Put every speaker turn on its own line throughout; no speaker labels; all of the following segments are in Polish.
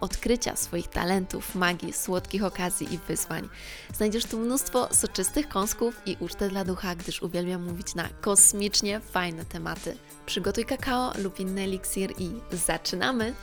odkrycia swoich talentów, magii, słodkich okazji i wyzwań. Znajdziesz tu mnóstwo soczystych kąsków i ucztę dla ducha, gdyż uwielbiam mówić na kosmicznie fajne tematy. Przygotuj kakao lub inny eliksir i zaczynamy!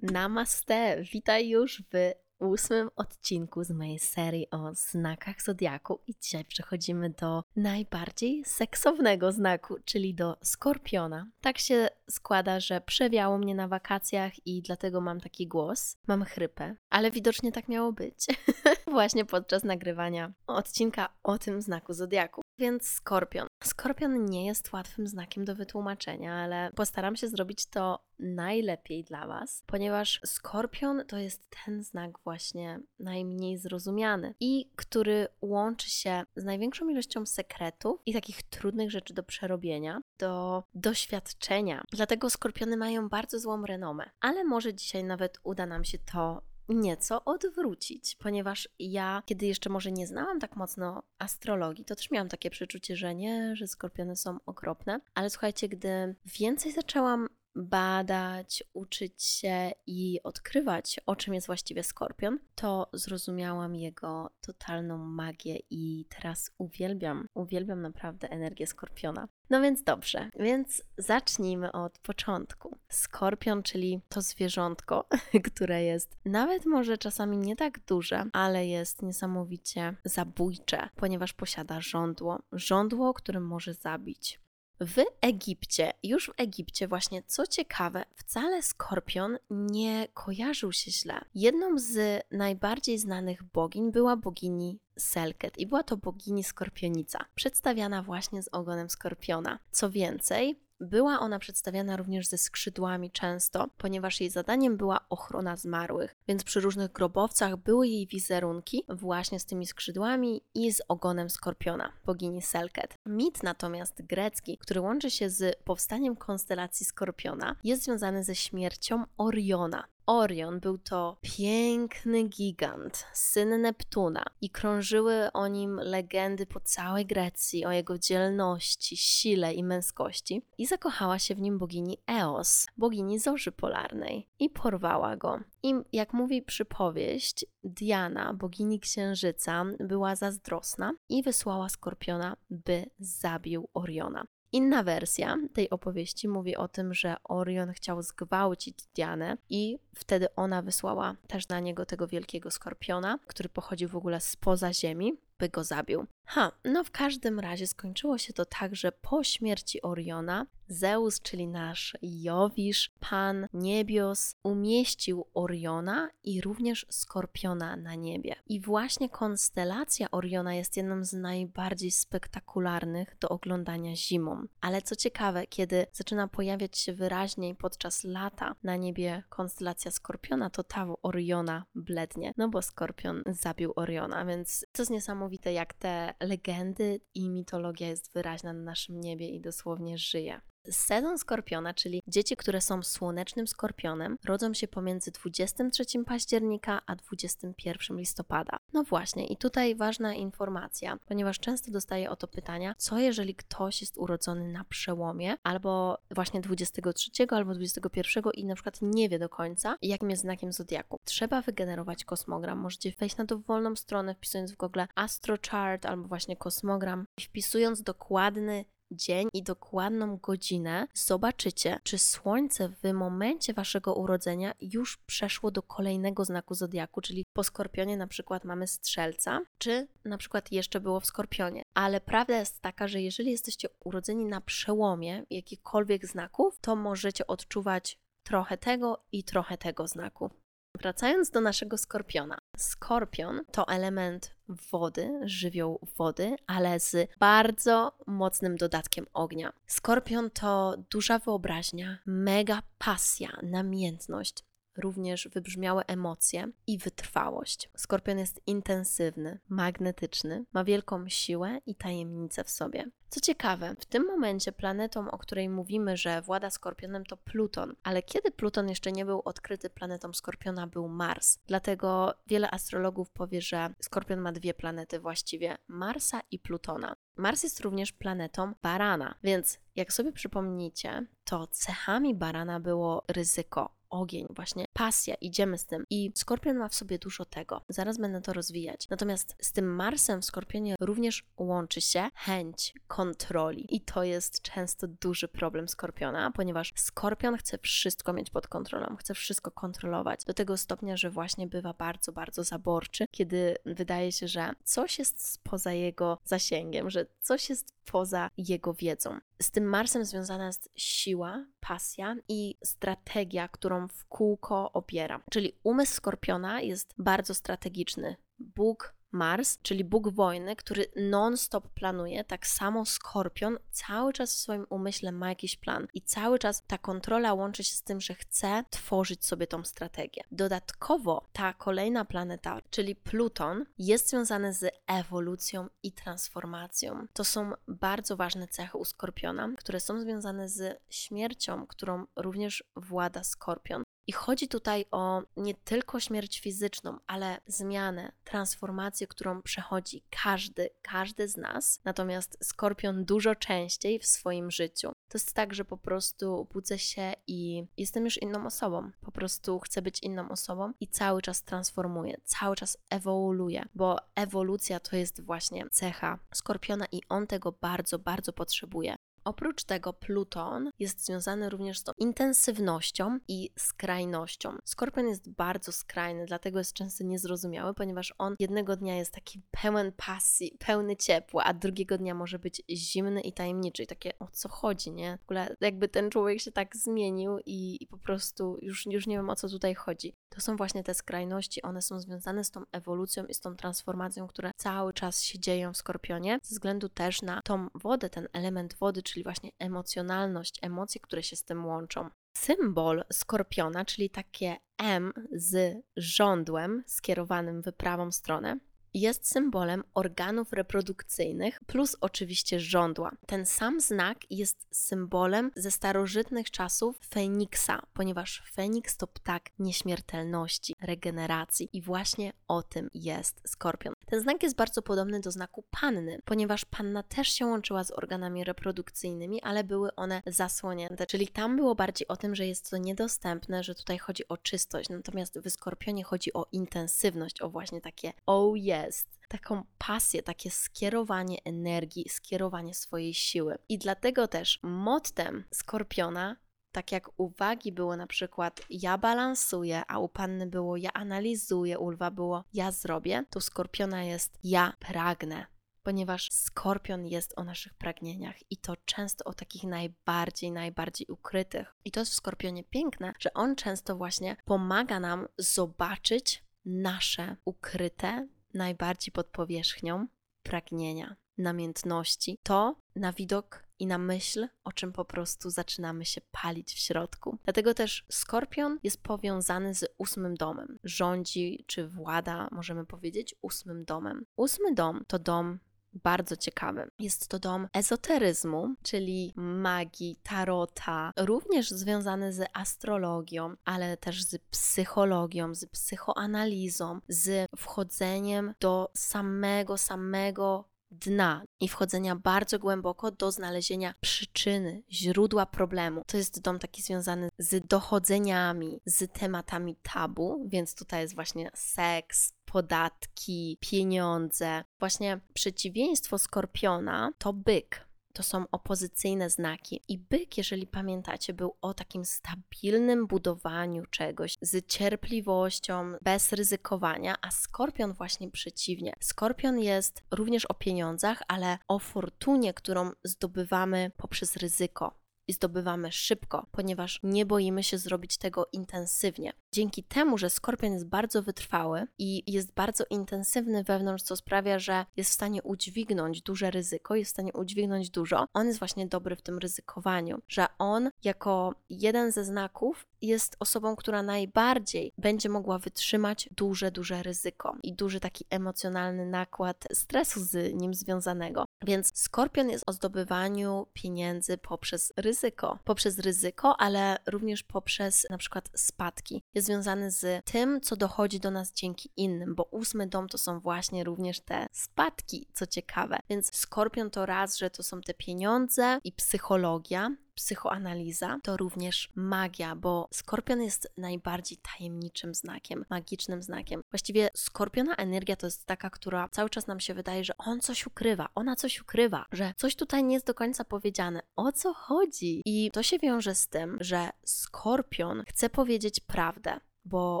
Namaste! Witaj już w ósmym odcinku z mojej serii o znakach zodiaku i dzisiaj przechodzimy do najbardziej seksownego znaku, czyli do skorpiona. Tak się składa, że przewiało mnie na wakacjach i dlatego mam taki głos. Mam chrypę, ale widocznie tak miało być właśnie podczas nagrywania odcinka o tym znaku zodiaku. Więc skorpion. Skorpion nie jest łatwym znakiem do wytłumaczenia, ale postaram się zrobić to najlepiej dla Was, ponieważ skorpion to jest ten znak właśnie najmniej zrozumiany i który łączy się z największą ilością sekretów i takich trudnych rzeczy do przerobienia, do doświadczenia. Dlatego skorpiony mają bardzo złą renomę, ale może dzisiaj nawet uda nam się to nieco odwrócić, ponieważ ja, kiedy jeszcze może nie znałam tak mocno astrologii, to też miałam takie przeczucie, że nie, że skorpiony są okropne, ale słuchajcie, gdy więcej zaczęłam badać, uczyć się i odkrywać, o czym jest właściwie skorpion, to zrozumiałam jego totalną magię i teraz uwielbiam, uwielbiam naprawdę energię skorpiona. No więc dobrze, więc zacznijmy od początku. Skorpion, czyli to zwierzątko, które jest nawet może czasami nie tak duże, ale jest niesamowicie zabójcze, ponieważ posiada żądło. Żądło, którym może zabić. W Egipcie, już w Egipcie, właśnie co ciekawe, wcale skorpion nie kojarzył się źle. Jedną z najbardziej znanych bogiń była bogini Selket i była to bogini skorpionica, przedstawiana właśnie z ogonem skorpiona. Co więcej, była ona przedstawiana również ze skrzydłami często, ponieważ jej zadaniem była ochrona zmarłych, więc przy różnych grobowcach były jej wizerunki właśnie z tymi skrzydłami i z ogonem skorpiona, bogini Selket. Mit natomiast grecki, który łączy się z powstaniem konstelacji skorpiona, jest związany ze śmiercią Oriona, Orion był to piękny gigant, syn Neptuna, i krążyły o nim legendy po całej Grecji o jego dzielności, sile i męskości. I zakochała się w nim bogini Eos, bogini zorzy polarnej, i porwała go. I jak mówi przypowieść, Diana, bogini księżyca, była zazdrosna i wysłała skorpiona, by zabił Oriona. Inna wersja tej opowieści mówi o tym, że Orion chciał zgwałcić Dianę i wtedy ona wysłała też na niego tego wielkiego skorpiona, który pochodził w ogóle spoza ziemi, by go zabił. Ha, no w każdym razie skończyło się to tak, że po śmierci Oriona Zeus, czyli nasz Jowisz, pan niebios, umieścił Oriona i również Skorpiona na niebie. I właśnie konstelacja Oriona jest jedną z najbardziej spektakularnych do oglądania zimą. Ale co ciekawe, kiedy zaczyna pojawiać się wyraźniej podczas lata na niebie konstelacja Skorpiona, to ta Oriona blednie, no bo Skorpion zabił Oriona, więc to jest niesamowite, jak te legendy i mitologia jest wyraźna na naszym niebie i dosłownie żyje. Sezon skorpiona, czyli dzieci, które są słonecznym skorpionem, rodzą się pomiędzy 23 października a 21 listopada. No właśnie, i tutaj ważna informacja, ponieważ często dostaję o to pytania, co jeżeli ktoś jest urodzony na przełomie, albo właśnie 23 albo 21 i na przykład nie wie do końca, jakim jest znakiem zodiaku. Trzeba wygenerować kosmogram. Możecie wejść na dowolną stronę, wpisując w Google astrochart albo właśnie kosmogram, wpisując dokładny dzień i dokładną godzinę, zobaczycie, czy Słońce w momencie waszego urodzenia już przeszło do kolejnego znaku zodiaku, czyli po skorpionie na przykład mamy strzelca, czy na przykład jeszcze było w skorpionie. Ale prawda jest taka, że jeżeli jesteście urodzeni na przełomie jakichkolwiek znaków, to możecie odczuwać trochę tego i trochę tego znaku. Wracając do naszego skorpiona. Skorpion to element wody, żywioł wody, ale z bardzo mocnym dodatkiem ognia. Skorpion to duża wyobraźnia, mega pasja, namiętność, również wybrzmiałe emocje i wytrwałość. Skorpion jest intensywny, magnetyczny, ma wielką siłę i tajemnicę w sobie. Co ciekawe, w tym momencie planetą, o której mówimy, że włada Skorpionem, to Pluton, ale kiedy Pluton jeszcze nie był odkryty planetą Skorpiona, był Mars. Dlatego wiele astrologów powie, że Skorpion ma dwie planety właściwie: Marsa i Plutona. Mars jest również planetą Barana, więc jak sobie przypomnicie, to cechami Barana było ryzyko, ogień, właśnie pasja, idziemy z tym. I skorpion ma w sobie dużo tego. Zaraz będę to rozwijać. Natomiast z tym Marsem w skorpionie również łączy się chęć kontroli. I to jest często duży problem skorpiona, ponieważ skorpion chce wszystko mieć pod kontrolą, chce wszystko kontrolować do tego stopnia, że właśnie bywa bardzo, bardzo zaborczy, kiedy wydaje się, że coś jest poza jego zasięgiem, że coś jest poza jego wiedzą. Z tym Marsem związana jest siła, pasja i strategia, którą w kółko opiera. Czyli umysł skorpiona jest bardzo strategiczny. Bóg Mars, czyli Bóg wojny, który non-stop planuje, tak samo Skorpion cały czas w swoim umyśle ma jakiś plan i cały czas ta kontrola łączy się z tym, że chce tworzyć sobie tą strategię. Dodatkowo ta kolejna planeta, czyli Pluton, jest związana z ewolucją i transformacją. To są bardzo ważne cechy u Skorpiona, które są związane z śmiercią, którą również włada Skorpion. I chodzi tutaj o nie tylko śmierć fizyczną, ale zmianę, transformację, którą przechodzi każdy, każdy z nas. Natomiast skorpion dużo częściej w swoim życiu. To jest tak, że po prostu budzę się i jestem już inną osobą. Po prostu chcę być inną osobą i cały czas transformuję, cały czas ewoluuję, bo ewolucja to jest właśnie cecha skorpiona i on tego bardzo, bardzo potrzebuje. Oprócz tego Pluton jest związany również z tą intensywnością i skrajnością. Skorpion jest bardzo skrajny, dlatego jest często niezrozumiały, ponieważ on jednego dnia jest taki pełen pasji, pełny ciepła, a drugiego dnia może być zimny i tajemniczy. I takie o co chodzi, nie? W ogóle jakby ten człowiek się tak zmienił i, i po prostu już, już nie wiem o co tutaj chodzi. To są właśnie te skrajności, one są związane z tą ewolucją i z tą transformacją, które cały czas się dzieją w skorpionie, ze względu też na tą wodę, ten element wody, czyli właśnie emocjonalność, emocje, które się z tym łączą. Symbol skorpiona, czyli takie M z żądłem skierowanym w prawą stronę, jest symbolem organów reprodukcyjnych, plus oczywiście żądła. Ten sam znak jest symbolem ze starożytnych czasów Feniksa, ponieważ Feniks to ptak nieśmiertelności, regeneracji i właśnie o tym jest skorpion. Ten znak jest bardzo podobny do znaku panny, ponieważ panna też się łączyła z organami reprodukcyjnymi, ale były one zasłonięte, czyli tam było bardziej o tym, że jest to niedostępne, że tutaj chodzi o czystość, natomiast w skorpionie chodzi o intensywność, o właśnie takie oh jest taką pasję, takie skierowanie energii, skierowanie swojej siły. I dlatego też mottem skorpiona tak jak uwagi było na przykład ja balansuję, a u panny było ja analizuję, u lwa było ja zrobię, to skorpiona jest ja pragnę. Ponieważ skorpion jest o naszych pragnieniach i to często o takich najbardziej, najbardziej ukrytych. I to jest w skorpionie piękne, że on często właśnie pomaga nam zobaczyć nasze ukryte, najbardziej pod powierzchnią pragnienia, namiętności. To na widok i na myśl, o czym po prostu zaczynamy się palić w środku. Dlatego też skorpion jest powiązany z ósmym domem. Rządzi czy włada, możemy powiedzieć, ósmym domem. Ósmy dom to dom bardzo ciekawy. Jest to dom ezoteryzmu, czyli magii, tarota, również związany z astrologią, ale też z psychologią, z psychoanalizą, z wchodzeniem do samego, samego dna i wchodzenia bardzo głęboko do znalezienia przyczyny, źródła problemu. To jest dom taki związany z dochodzeniami, z tematami tabu, więc tutaj jest właśnie seks, podatki, pieniądze. Właśnie przeciwieństwo skorpiona to byk to są opozycyjne znaki. I byk, jeżeli pamiętacie, był o takim stabilnym budowaniu czegoś, z cierpliwością, bez ryzykowania, a skorpion właśnie przeciwnie. Skorpion jest również o pieniądzach, ale o fortunie, którą zdobywamy poprzez ryzyko i zdobywamy szybko, ponieważ nie boimy się zrobić tego intensywnie. Dzięki temu, że skorpion jest bardzo wytrwały i jest bardzo intensywny wewnątrz, co sprawia, że jest w stanie udźwignąć duże ryzyko, jest w stanie udźwignąć dużo, on jest właśnie dobry w tym ryzykowaniu, że on jako jeden ze znaków jest osobą, która najbardziej będzie mogła wytrzymać duże, duże ryzyko i duży taki emocjonalny nakład stresu z nim związanego. Więc skorpion jest o zdobywaniu pieniędzy poprzez ryzyko. Poprzez ryzyko, ale również poprzez na przykład spadki. Jest związany z tym, co dochodzi do nas dzięki innym, bo ósmy dom to są właśnie również te spadki, co ciekawe. Więc skorpion to raz, że to są te pieniądze i psychologia, psychoanaliza to również magia, bo skorpion jest najbardziej tajemniczym znakiem, magicznym znakiem. Właściwie skorpiona energia to jest taka, która cały czas nam się wydaje, że on coś ukrywa, ona coś ukrywa, że coś tutaj nie jest do końca powiedziane. O co chodzi? I to się wiąże z tym, że skorpion chce powiedzieć prawdę bo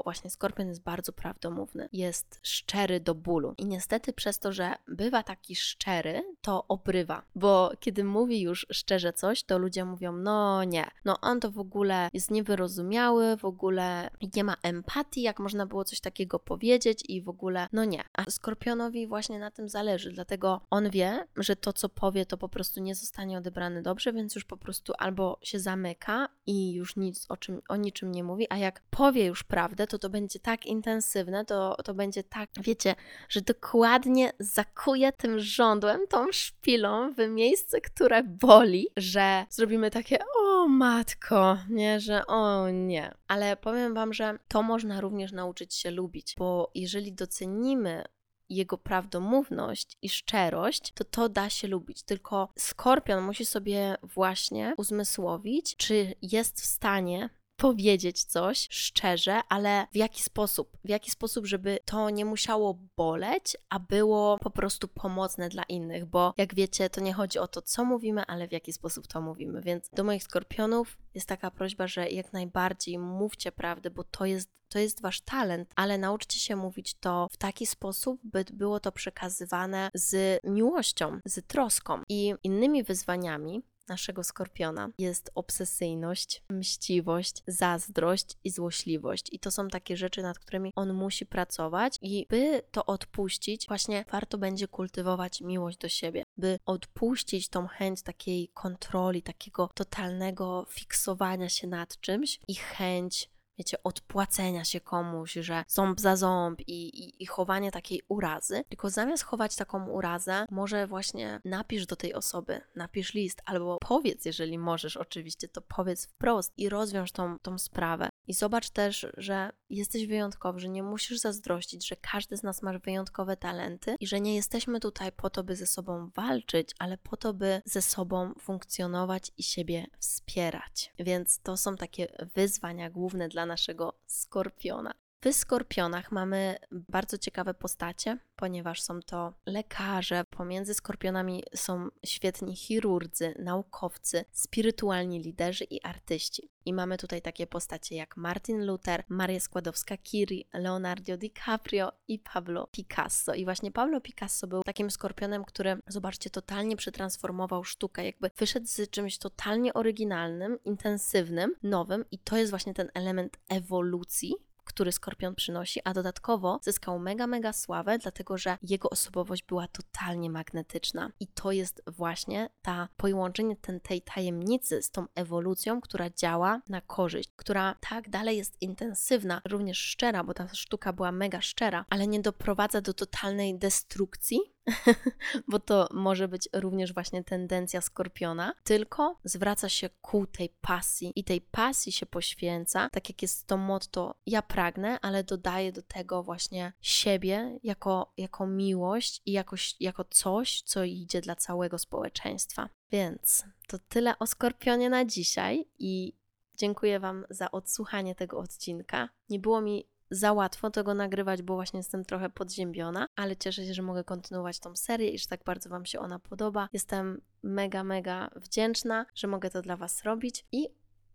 właśnie skorpion jest bardzo prawdomówny, jest szczery do bólu. I niestety przez to, że bywa taki szczery, to obrywa, bo kiedy mówi już szczerze coś, to ludzie mówią: No nie, no on to w ogóle jest niewyrozumiały, w ogóle nie ma empatii, jak można było coś takiego powiedzieć, i w ogóle, no nie. A skorpionowi właśnie na tym zależy, dlatego on wie, że to, co powie, to po prostu nie zostanie odebrane dobrze, więc już po prostu albo się zamyka i już nic o, czym, o niczym nie mówi, a jak powie już naprawdę, to to będzie tak intensywne, to, to będzie tak, wiecie, że dokładnie zakuje tym żądłem, tą szpilą w miejsce, które boli, że zrobimy takie o matko, nie, że o nie. Ale powiem Wam, że to można również nauczyć się lubić, bo jeżeli docenimy jego prawdomówność i szczerość, to to da się lubić. Tylko skorpion musi sobie właśnie uzmysłowić, czy jest w stanie powiedzieć coś szczerze, ale w jaki sposób? W jaki sposób, żeby to nie musiało boleć, a było po prostu pomocne dla innych, bo jak wiecie, to nie chodzi o to, co mówimy, ale w jaki sposób to mówimy. Więc do moich skorpionów jest taka prośba, że jak najbardziej mówcie prawdę, bo to jest to jest wasz talent, ale nauczcie się mówić to w taki sposób, by było to przekazywane z miłością, z troską i innymi wyzwaniami, naszego skorpiona jest obsesyjność, mściwość, zazdrość i złośliwość. I to są takie rzeczy, nad którymi on musi pracować, i by to odpuścić, właśnie warto będzie kultywować miłość do siebie, by odpuścić tą chęć takiej kontroli, takiego totalnego fiksowania się nad czymś i chęć wiecie, odpłacenia się komuś, że ząb za ząb i, i, i chowanie takiej urazy, tylko zamiast chować taką urazę, może właśnie napisz do tej osoby, napisz list, albo powiedz, jeżeli możesz, oczywiście, to powiedz wprost i rozwiąż tą, tą sprawę. I zobacz też, że jesteś wyjątkowy, że nie musisz zazdrościć, że każdy z nas ma wyjątkowe talenty i że nie jesteśmy tutaj po to, by ze sobą walczyć, ale po to, by ze sobą funkcjonować i siebie wspierać. Więc to są takie wyzwania główne dla naszego skorpiona. W skorpionach mamy bardzo ciekawe postacie, ponieważ są to lekarze. Pomiędzy skorpionami są świetni chirurdzy, naukowcy, spirytualni liderzy i artyści. I mamy tutaj takie postacie jak Martin Luther, Maria Składowska-Curie, Leonardo DiCaprio i Pablo Picasso. I właśnie Pablo Picasso był takim skorpionem, który, zobaczcie, totalnie przetransformował sztukę, jakby wyszedł z czymś totalnie oryginalnym, intensywnym, nowym i to jest właśnie ten element ewolucji, który Skorpion przynosi, a dodatkowo zyskał mega, mega sławę, dlatego że jego osobowość była totalnie magnetyczna. I to jest właśnie ta połączenie ten, tej tajemnicy z tą ewolucją, która działa na korzyść, która tak dalej jest intensywna, również szczera, bo ta sztuka była mega szczera, ale nie doprowadza do totalnej destrukcji, bo to może być również właśnie tendencja skorpiona, tylko zwraca się ku tej pasji i tej pasji się poświęca, tak jak jest to motto ja pragnę, ale dodaję do tego właśnie siebie jako, jako miłość i jakoś, jako coś, co idzie dla całego społeczeństwa. Więc to tyle o skorpionie na dzisiaj i dziękuję Wam za odsłuchanie tego odcinka. Nie było mi za łatwo tego nagrywać, bo właśnie jestem trochę podziębiona, ale cieszę się, że mogę kontynuować tą serię i że tak bardzo Wam się ona podoba. Jestem mega, mega wdzięczna, że mogę to dla Was robić i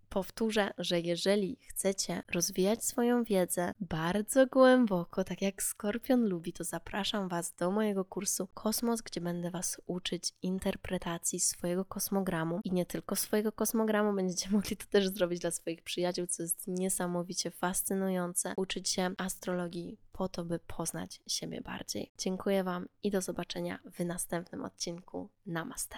Powtórzę, że jeżeli chcecie rozwijać swoją wiedzę bardzo głęboko, tak jak Skorpion lubi, to zapraszam Was do mojego kursu Kosmos, gdzie będę Was uczyć interpretacji swojego kosmogramu i nie tylko swojego kosmogramu, będziecie mogli to też zrobić dla swoich przyjaciół, co jest niesamowicie fascynujące. Uczyć się astrologii po to, by poznać siebie bardziej. Dziękuję Wam i do zobaczenia w następnym odcinku. Namaste.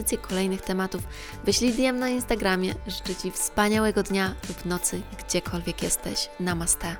propozycje kolejnych tematów, wyślij DM na Instagramie. Życzę Ci wspaniałego dnia lub nocy, gdziekolwiek jesteś. Namaste.